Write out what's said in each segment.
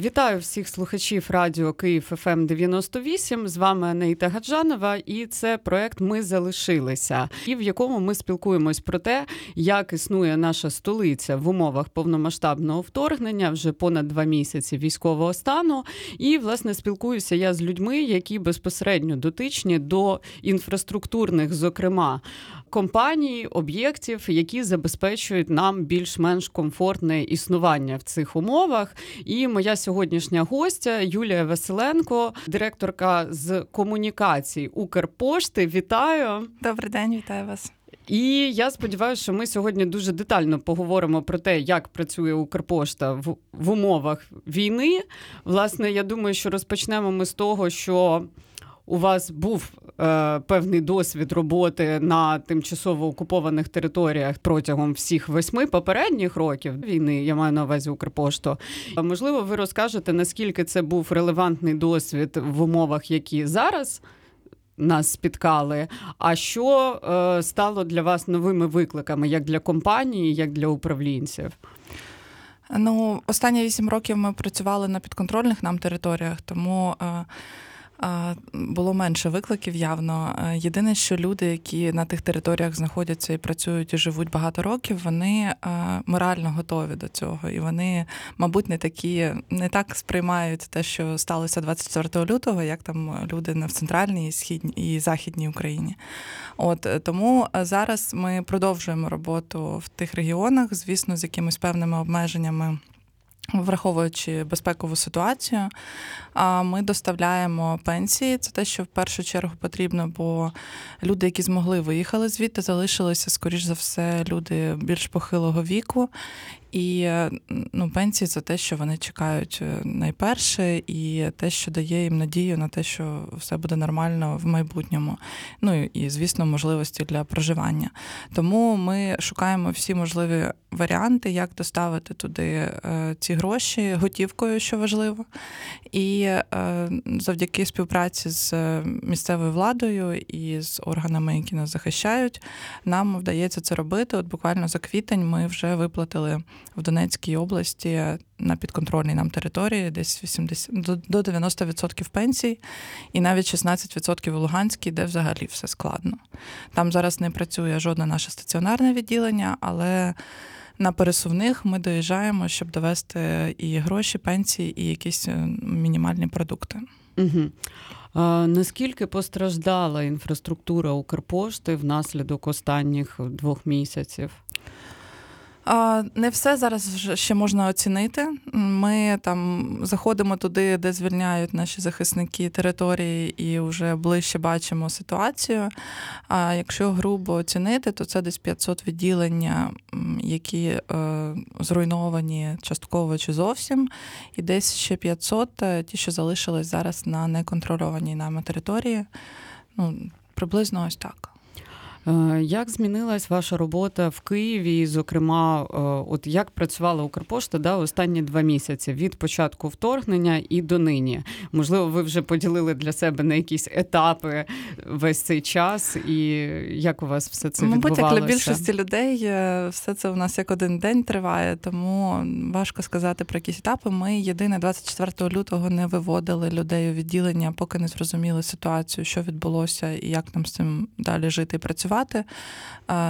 Вітаю всіх слухачів радіо Київ ФМ 98. З вами Анейта Гаджанова, і це проект Ми залишилися, і в якому ми спілкуємось про те, як існує наша столиця в умовах повномасштабного вторгнення вже понад два місяці військового стану. І власне спілкуюся я з людьми, які безпосередньо дотичні до інфраструктурних, зокрема компаній, об'єктів, які забезпечують нам більш-менш комфортне існування в цих умовах. І моя сьогоднішня гостя Юлія Василенко, директорка з комунікацій Укрпошти. Вітаю! Добрий день, вітаю вас. І я сподіваюся, що ми сьогодні дуже детально поговоримо про те, як працює Укрпошта в, в умовах війни. Власне, я думаю, що розпочнемо ми з того, що у вас був певний досвід роботи на тимчасово окупованих територіях протягом всіх восьми попередніх років війни. Я маю на увазі Укрпошту. Можливо, ви розкажете, наскільки це був релевантний досвід в умовах, які зараз. Нас спіткали. А що е, стало для вас новими викликами, як для компанії, як для управлінців? Ну, останні вісім років ми працювали на підконтрольних нам територіях, тому. Е... Було менше викликів явно. Єдине, що люди, які на тих територіях знаходяться і працюють і живуть багато років, вони морально готові до цього, і вони, мабуть, не такі, не так сприймають те, що сталося 24 лютого, як там люди в центральній, східній і західній Україні. От тому зараз ми продовжуємо роботу в тих регіонах, звісно, з якимись певними обмеженнями. Враховуючи безпекову ситуацію, ми доставляємо пенсії. Це те, що в першу чергу потрібно, бо люди, які змогли виїхали звідти, залишилися, скоріш за все, люди більш похилого віку, і ну, пенсії це те, що вони чекають е, найперше, і те, що дає їм надію на те, що все буде нормально в майбутньому. Ну і, звісно, можливості для проживання. Тому ми шукаємо всі можливі варіанти, як доставити туди е, ці гроші готівкою, що важливо. І е, завдяки співпраці з місцевою владою і з органами, які нас захищають, нам вдається це робити. От буквально за квітень ми вже виплатили в Донецькій області на підконтрольній нам території, десь 80, до 90% пенсій, і навіть 16% у Луганській, де взагалі все складно. Там зараз не працює жодне наше стаціонарне відділення, але на пересувних ми доїжджаємо, щоб довести і гроші, пенсії, і якісь е, мінімальні продукти. Угу. А, Наскільки постраждала інфраструктура Укрпошти внаслідок останніх двох місяців? Не все зараз ще можна оцінити. Ми там заходимо туди, де звільняють наші захисники території, і вже ближче бачимо ситуацію. А якщо грубо оцінити, то це десь 500 відділення, які е, зруйновані частково чи зовсім, і десь ще 500, е, ті, що залишились зараз на неконтрольованій нами території. Ну, приблизно ось так. Е, як змінилась ваша робота в Києві? Зокрема, е, от як працювала Укрпошта да, останні два місяці від початку вторгнення і до нині? Можливо, ви вже поділили для себе на якісь етапи весь цей час, і як у вас все це Мабуть, відбувалося? як для більшості людей е, все це у нас як один день триває, тому важко сказати про якісь етапи. Ми єдине 24 лютого не виводили людей у відділення, поки не зрозуміли ситуацію, що відбулося, і як нам з цим далі жити і працювати працювати.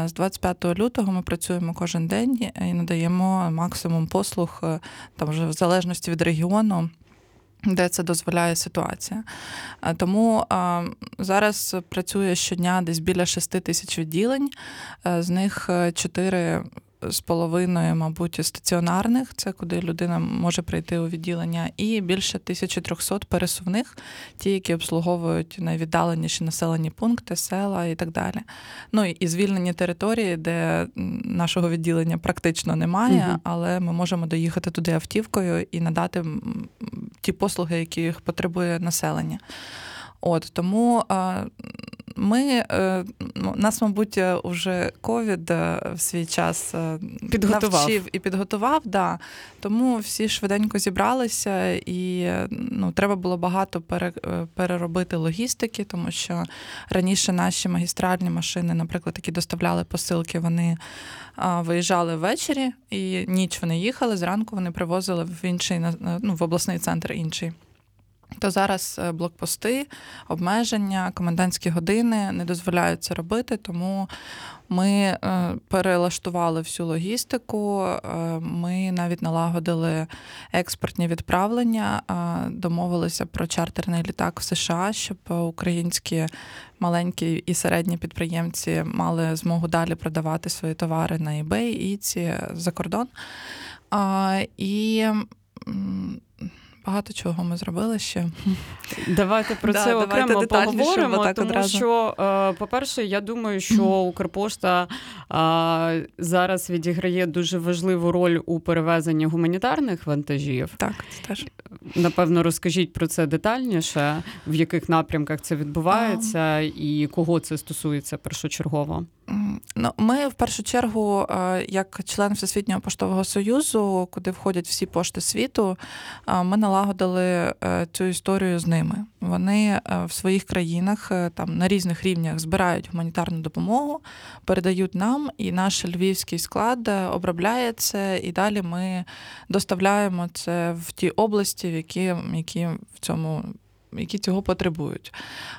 З 25 лютого ми працюємо кожен день і надаємо максимум послуг е, там вже в залежності від регіону. Де це дозволяє ситуація. Тому а, зараз працює щодня десь біля 6 тисяч відділень, е, з них 4 е, з половиною, мабуть, стаціонарних, це куди людина може прийти у відділення, і більше 1300 пересувних, ті, які обслуговують найвіддаленіші населені пункти, села і так далі. Ну і звільнені території, де нашого відділення практично немає, угу. але ми можемо доїхати туди автівкою і надати ті послуги, які їх потребує населення. От тому Ми е, нас, мабуть, уже ковід в свій час підготував. навчив і підготував. Да. Тому всі швиденько зібралися, і ну, треба було багато переробити логістики, тому що раніше наші магістральні машини, наприклад, які доставляли посилки, вони виїжджали ввечері, і ніч вони їхали. Зранку вони привозили в інший ну, в обласний центр інший. То зараз е, блокпости, обмеження, комендантські години не дозволяють це робити, тому ми е, перелаштували всю логістику. Е, ми навіть налагодили експортні відправлення, домовилися про чартерний літак в США, щоб українські маленькі і середні підприємці мали змогу далі продавати свої товари на eBay і ці за кордон. І багато чого ми зробили ще. Давайте про да, це окремо поговоримо, так тому одразу. що, е, по-перше, я думаю, що Укрпошта зараз відіграє дуже важливу роль у перевезенні гуманітарних вантажів. Так, це теж. Напевно, розкажіть про це детальніше, в яких напрямках це відбувається, і кого це стосується першочергово. Ну, Ми в першу чергу, е, як член Всесвітнього поштового союзу, куди входять всі пошти світу, е, ми налагодили е, цю історію з ними. Вони в своїх країнах там на різних рівнях збирають гуманітарну допомогу, передають нам, і наш львівський склад обробляє це, і далі ми доставляємо це в ті області, в які, які в цьому які цього потребують.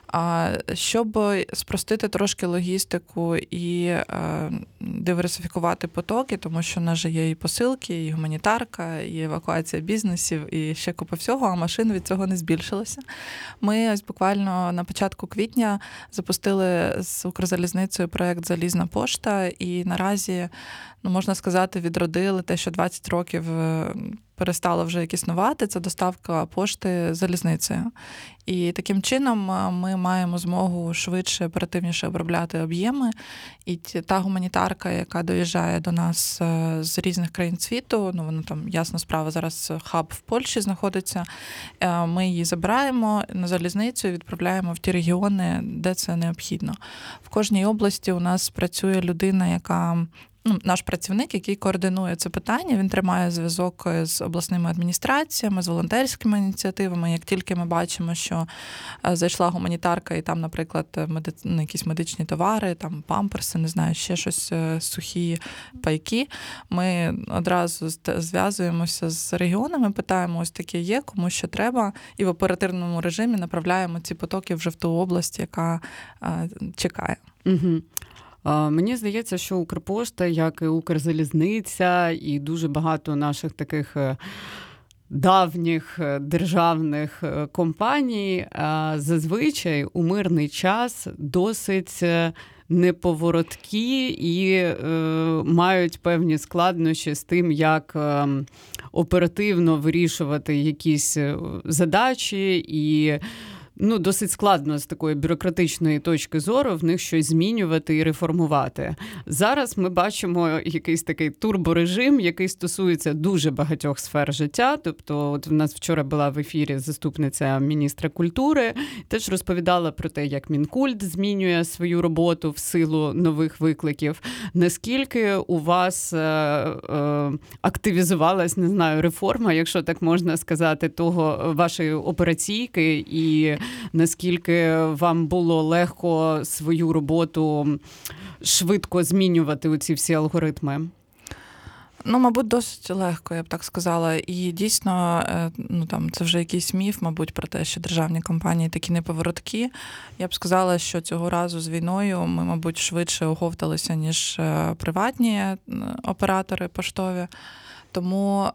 А щоб спростити трошки логістику і е, диверсифікувати потоки, тому що в нас же є і посилки, і гуманітарка, і евакуація бізнесів, і ще купа всього, а машин від цього не збільшилося. Ми ось буквально на початку квітня запустили з Укрзалізницею проект Залізна пошта, і наразі, ну можна сказати, відродили те, що 20 років. Е, перестало вже існувати, це доставка пошти залізницею. І таким чином ми маємо змогу швидше, оперативніше обробляти об'єми. І та гуманітарка, яка доїжджає до нас е, з різних країн світу, ну вона там ясна справа, зараз хаб в Польщі знаходиться. Е, ми її забираємо на залізницю відправляємо в ті регіони, де це необхідно. В кожній області у нас працює людина, яка ну, наш працівник, який координує це питання, він тримає зв'язок з обласними адміністраціями, з волонтерськими ініціативами. Як тільки ми бачимо, що е, зайшла гуманітарка, і там, наприклад, меди... Ну, якісь медичні товари, там памперси, не знаю, ще щось е, сухі пайки. Ми одразу зв'язуємося з регіонами, питаємо, ось таке є, кому що треба, і в оперативному режимі направляємо ці потоки вже в ту область, яка е, чекає. Угу. Мені здається, що Укрпошта, як і Укрзалізниця, і дуже багато наших таких. Е, давніх е, державних е, компаній зазвичай у мирний час досить неповороткі і е, мають певні складнощі з тим, як е, оперативно вирішувати якісь задачі і ну досить складно з такої бюрократичної точки зору в них щось змінювати і реформувати. Зараз ми бачимо якийсь такий турборежим, який стосується дуже багатьох сфер життя. Тобто, от в нас вчора була в ефірі заступниця міністра культури, теж розповідала про те, як мінкульт змінює свою роботу в силу нових викликів. Наскільки у вас е, е, активізувалась, не знаю, реформа, якщо так можна сказати, того вашої операційки і наскільки вам було легко свою роботу швидко змінювати ці всі алгоритми? Ну, мабуть, досить легко, я б так сказала. І дійсно, е, ну там це вже якийсь міф, мабуть, про те, що державні компанії такі неповороткі. Я б сказала, що цього разу з війною ми, мабуть, швидше оговталися, ніж е, приватні е, оператори поштові. Тому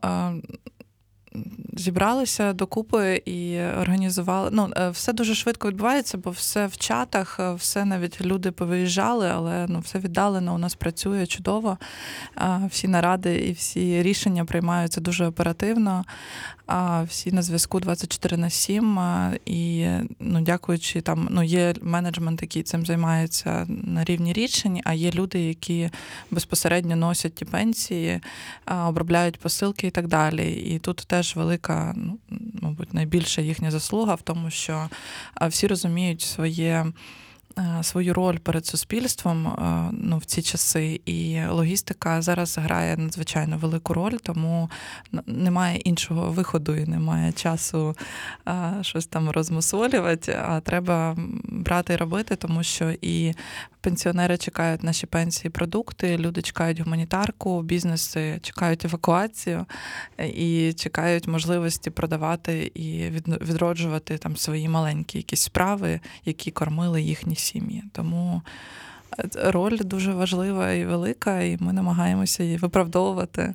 зібралися докупи і організували. Ну, е, все дуже швидко відбувається, бо все в чатах, е, все навіть люди повиїжджали, але ну, все віддалено у нас працює чудово. Всі наради і всі рішення приймаються дуже оперативно. Всі на зв'язку 24 на 7. І ну, дякуючи там, ну є менеджмент, який цим займається на рівні рішень, а є люди, які безпосередньо носять ті пенсії, обробляють посилки і так далі. І тут теж велика, ну мабуть, найбільша їхня заслуга в тому, що всі розуміють своє. е, свою роль перед суспільством е, ну, в ці часи, і логістика зараз грає надзвичайно велику роль, тому немає іншого виходу і немає часу щось там розмусолювати, а треба брати і робити, тому що і пенсіонери чекають наші пенсії, продукти, люди чекають гуманітарку, бізнеси чекають евакуацію і чекають можливості продавати і відроджувати там свої маленькі якісь справи, які кормили їхні сім'ї. Тому е, роль дуже важлива і велика, і ми намагаємося її виправдовувати.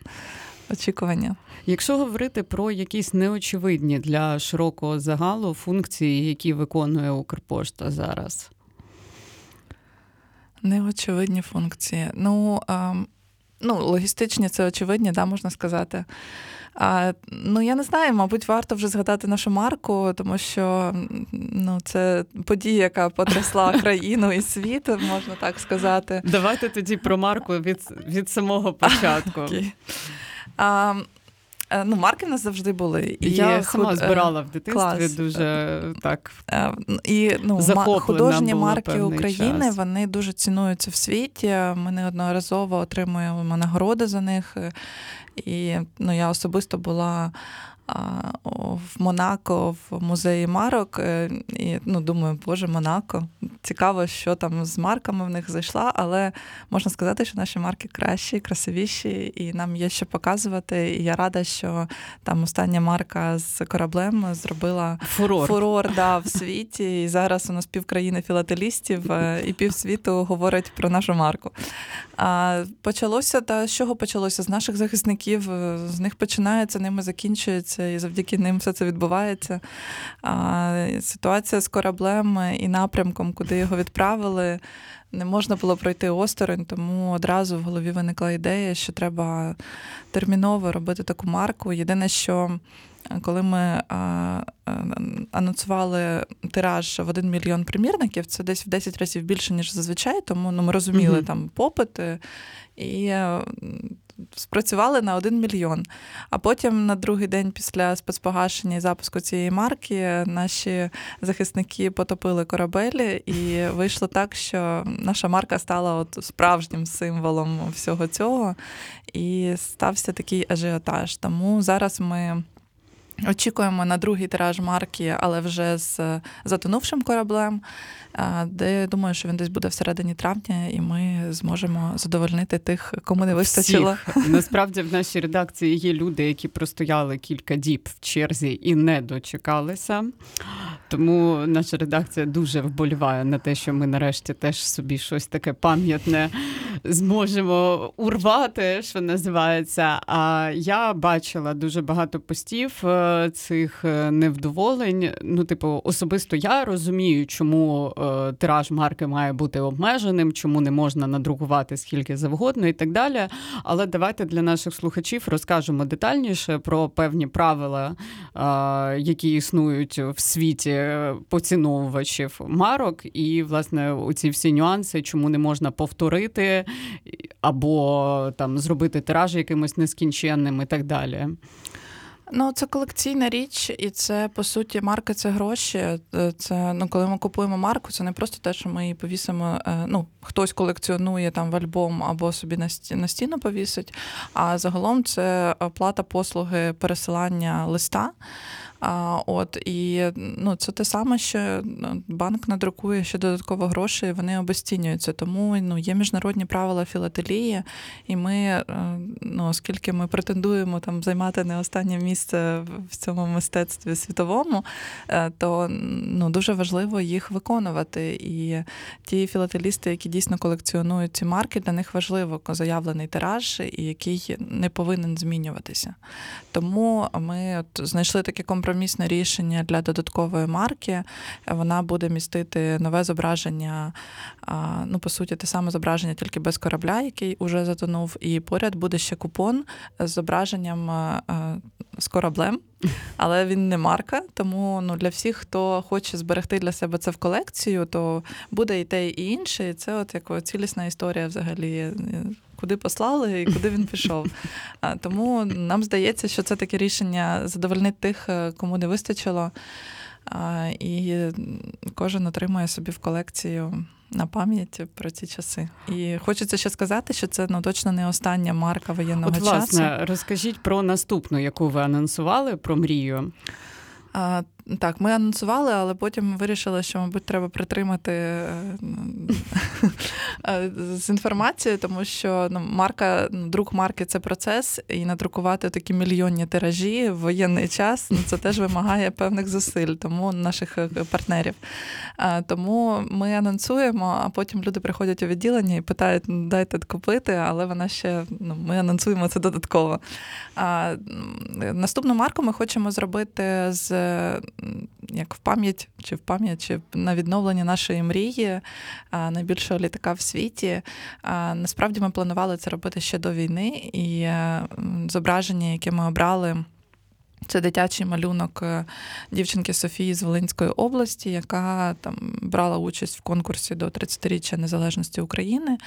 Очікування. Якщо говорити про якісь неочевидні для широкого загалу функції, які виконує Укрпошта зараз. Неочевидні функції. Ну, а, ну логістичні це очевидні, да, можна сказати. А, Ну, я не знаю, мабуть, варто вже згадати нашу марку, тому що ну, це подія, яка потрясла країну і світ, можна так сказати. Давайте тоді про марку від від самого початку. А, Е, ну, марки в нас завжди були. І Я сама е, збирала в дитинстві клас. дуже так. Е, і ну, художні марки України час. вони дуже цінуються в світі. Ми неодноразово отримуємо нагороди за них. І ну, я особисто була в Монако в музеї марок. Е, і ну, думаю, боже, Монако. Цікаво, що там з марками в них зайшла, але можна сказати, що наші марки кращі, красивіші, і нам є що показувати. І я рада, що там остання марка з кораблем зробила фурор, фурор да, в світі. І зараз у нас півкраїни філателістів е, і півсвіту говорить про нашу марку. А Почалося та з чого почалося? З наших захисників, е, з них починається, ними закінчується відбуваються, і завдяки ним все це відбувається. А Ситуація з кораблем і напрямком, куди його відправили, не можна було пройти осторонь, тому одразу в голові виникла ідея, що треба терміново робити таку марку. Єдине, що коли ми анонсували тираж в один мільйон примірників, це десь в 10 разів більше, ніж зазвичай, тому ну, ми розуміли mm-hmm. там попити. І спрацювали на 1 мільйон. А потім на другий день після спецпогашення і запуску цієї марки наші захисники потопили корабелі, і вийшло так, що наша марка стала от справжнім символом всього цього. І стався такий ажіотаж. Тому зараз ми. Очікуємо на другий тираж марки, але вже з затонувшим кораблем де я думаю, що він десь буде всередині травня, і ми зможемо задовольнити тих, кому не вистачило. Всіх. Насправді в нашій редакції є люди, які простояли кілька діб в черзі і не дочекалися. Тому наша редакція дуже вболіває на те, що ми нарешті теж собі щось таке пам'ятне зможемо урвати, що називається. А я бачила дуже багато постів е, цих е, невдоволень. Ну, типу, особисто я розумію, чому е, тираж марки має бути обмеженим, чому не можна надрукувати скільки завгодно і так далі. Але давайте для наших слухачів розкажемо детальніше про певні правила, які існують в світі поціновувачів марок, і власне оці всі нюанси, чому не можна повторити або там зробити тираж якимось нескінченним і так далі. Ну, це колекційна річ, і це по суті марка це гроші. Це ну, коли ми купуємо марку, це не просто те, що ми її повісимо. Е, ну, хтось колекціонує там в альбом або собі на стіну повісить. А загалом це оплата послуги пересилання листа. А, От і ну, це те саме, що ну, банк надрукує ще додатково гроші, вони обесцінюються. Тому ну, є міжнародні правила філателії, і ми, е, ну, оскільки ми претендуємо там займати не останнє місце в цьому мистецтві світовому, е, то ну, дуже важливо їх виконувати. І ті філателісти, які дійсно колекціонують ці марки, для них важливо заявлений тираж, і який не повинен змінюватися. Тому ми от знайшли таке компроміс компромісне рішення для додаткової марки. Вона буде містити нове зображення, ну, по суті, те саме зображення, тільки без корабля, який уже затонув. І поряд буде ще купон з зображенням з кораблем. Але він не марка, тому ну для всіх, хто хоче зберегти для себе це в колекцію, то буде і те, і інше. І це от як цілісна історія взагалі куди послали і куди він пішов. Тому нам здається, що це таке рішення задовольнить тих, е, кому не вистачило. І кожен отримує собі в колекцію. На пам'ять про ці часи, і хочеться ще сказати, що це ну точно не остання марка воєнного От, часу. Власне, розкажіть про наступну, яку ви анонсували про мрію. Так, ми анонсували, але потім вирішили, що, мабуть, треба притримати е, е, з інформацією, тому що ну, марка, ну, друк марки це процес, і надрукувати такі мільйонні тиражі в воєнний час ну, це теж вимагає певних зусиль, тому наших е, партнерів. Тому ми анонсуємо, а потім люди приходять у відділення і питають, ну, дайте купити, але вона ще ну, ми анонсуємо це додатково. А, Наступну марку ми хочемо зробити з як в пам'ять, чи в пам'ять, чи на відновлення нашої мрії, найбільшого літака в світі. Насправді ми планували це робити ще до війни, і е, зображення, яке ми обрали. Це дитячий малюнок е, дівчинки Софії з Волинської області, яка там брала участь в конкурсі до 30-річчя незалежності України,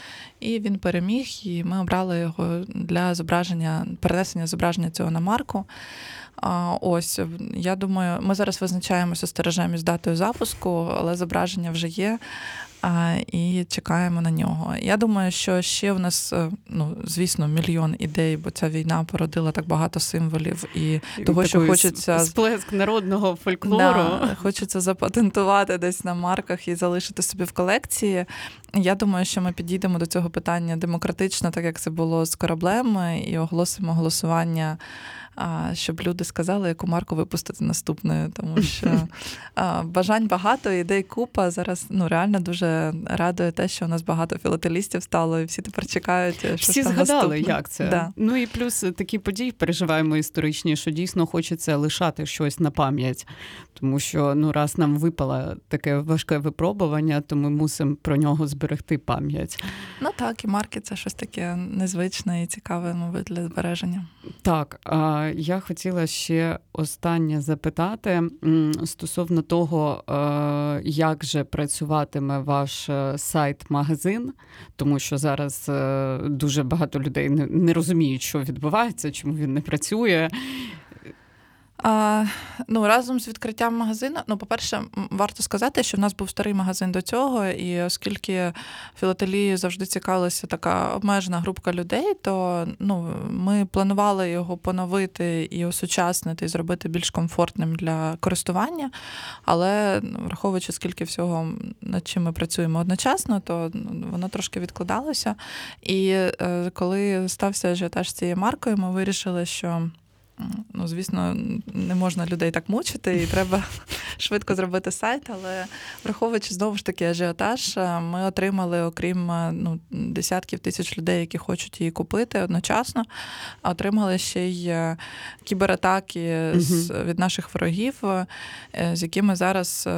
і він переміг. І ми обрали його для зображення, перенесення зображення цього на марку. Ось я думаю, ми зараз визначаємося стережем із датою запуску, але зображення вже є. І чекаємо на нього. Я думаю, що ще в нас, е, ну звісно, мільйон ідей, бо ця війна породила так багато символів і того, що хочеться сплеск народного фольклору. Да, Хочеться запатентувати десь на марках і залишити собі в колекції. Я думаю, що ми підійдемо до цього питання демократично, так як це було з кораблем, і оголосимо голосування щоб люди сказали, яку марку випустити наступною, тому що бажань багато, ідей купа. Зараз ну реально дуже радує те, що у нас багато філателістів стало, і всі тепер чекають. Що всі згадали, наступне. як це. Да. Ну і плюс такі події переживаємо історичні, що дійсно хочеться лишати щось на пам'ять, тому що ну раз нам випало таке важке випробування, то ми мусимо про нього зберегти пам'ять. Ну так, і марки це щось таке незвичне і цікаве, мабуть, для збереження. Так, я хотіла ще останнє запитати стосовно того, е, як же працюватиме ваш е, сайт-магазин, тому що зараз е, дуже багато людей не розуміють, що відбувається, чому він не працює. А, Ну, разом з відкриттям магазину, ну, по-перше, варто сказати, що в нас був старий магазин до цього, і оскільки філателії завжди цікавилася така обмежена групка людей, то ну, ми планували його поновити і осучаснити, і зробити більш комфортним для користування. Але ну, враховуючи, скільки всього над чим ми працюємо одночасно, то ну, воно трошки відкладалося. І е, коли стався ажіотаж з цією маркою, ми вирішили, що. Ну, звісно, не можна людей так мучити, і треба швидко зробити сайт. Але враховуючи знову ж таки ажіотаж, е, ми отримали, окрім е, ну, десятків тисяч людей, які хочуть її купити одночасно, отримали ще й е, кібератаки з, від наших ворогів, з якими зараз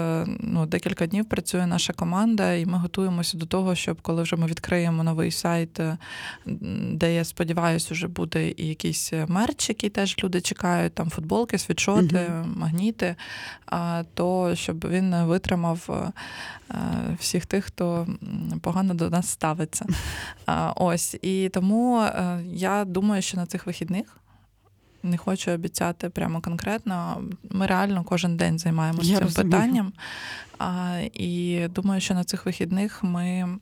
ну, декілька днів працює наша команда, і ми готуємося до того, щоб коли вже ми відкриємо новий сайт, де я сподіваюся, вже буде і якийсь мерч, який теж люди чекають, там футболки, світшоти, uh магніти, то щоб він витримав е, всіх тих, хто погано до нас ставиться. Ось і тому е, я думаю, що на цих вихідних. Не хочу обіцяти прямо конкретно. Ми реально кожен день займаємося цим розумію. питанням. А, І думаю, що на цих вихідних ми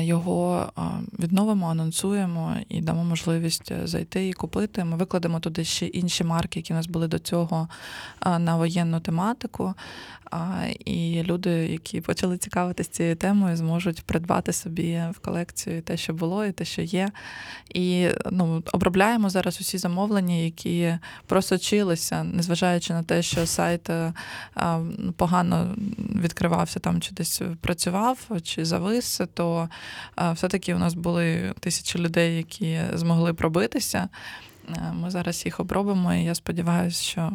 його відновимо, анонсуємо і дамо можливість е, зайти і купити. Ми викладемо туди ще інші марки, які у нас були до цього на воєнну тематику. І люди, які почали цікавитися цією темою, зможуть придбати собі в колекцію те, що було, і те, що є. І ну, обробляємо зараз усі замовлення, які просочилися, незважаючи на те, що сайт е, погано відкривався там, чи десь працював, чи завис, то все-таки у нас були тисячі людей, які змогли пробитися. Ми зараз їх обробимо, і я сподіваюся, що.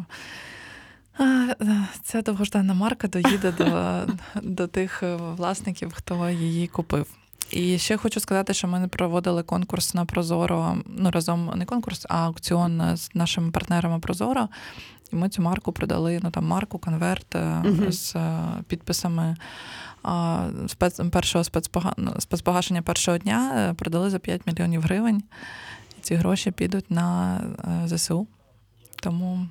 Ця довгождана марка доїде до до тих власників, хто її купив. І ще хочу сказати, що ми проводили конкурс на Прозоро. Ну разом не конкурс, а аукціон з нашими партнерами Прозоро. І ми цю марку продали ну там марку, конверт uh з е, підписами спец, першого спецпога... спецпогашення першого дня е, продали за 5 мільйонів гривень. І ці гроші підуть на ЗСУ. Тому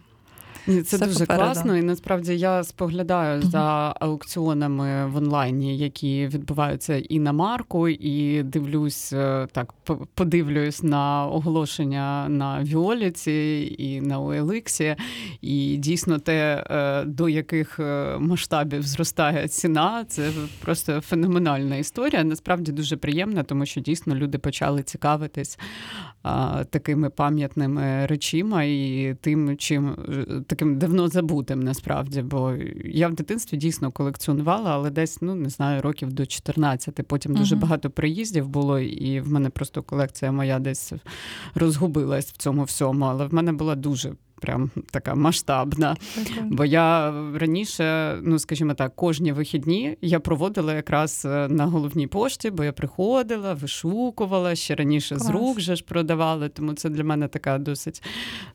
це Все дуже попереду. класно, і насправді я споглядаю за аукціонами в онлайні, які відбуваються і на марку, і дивлюсь е, так, по- подивлюсь на оголошення на Віоліці і на OLX, і дійсно те, е, до яких е, масштабів зростає ціна, це просто феноменальна історія. Насправді дуже приємна, тому що дійсно люди почали цікавитись такими пам'ятними речима і тим, чим е, таким давно забутим насправді. Бо я в дитинстві дійсно колекціонувала, але десь, ну не знаю, років до 14. Потім дуже Мгм. багато приїздів було, і в мене просто колекція моя десь розгубилась в цьому всьому. Але в мене була дуже. Прям така масштабна. Бо я раніше, ну скажімо так, кожні вихідні я проводила якраз е, на головній пошті, бо я приходила, вишукувала ще раніше з рук же ж продавали. Тому це для мене така досить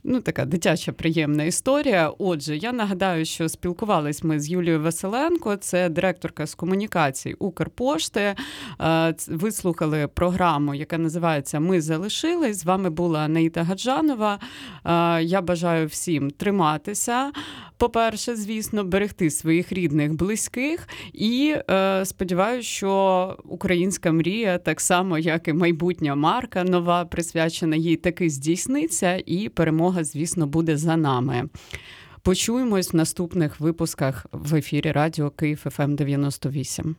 ну така дитяча приємна історія. Отже, я нагадаю, що спілкувались ми з Юлією Василенко, це директорка з комунікацій Укрпошти. Е, ц- Ви слухали програму, яка називається Ми залишились. З вами була Анаїта Гаджанова. Е, Я бажаю всім триматися. По-перше, звісно, берегти своїх рідних, близьких, і е, сподіваюся, що українська мрія, так само як і майбутня марка нова, присвячена їй, таки здійсниться, і перемога, звісно, буде за нами. Почуємось в наступних випусках в ефірі Радіо Київ ФМ 98.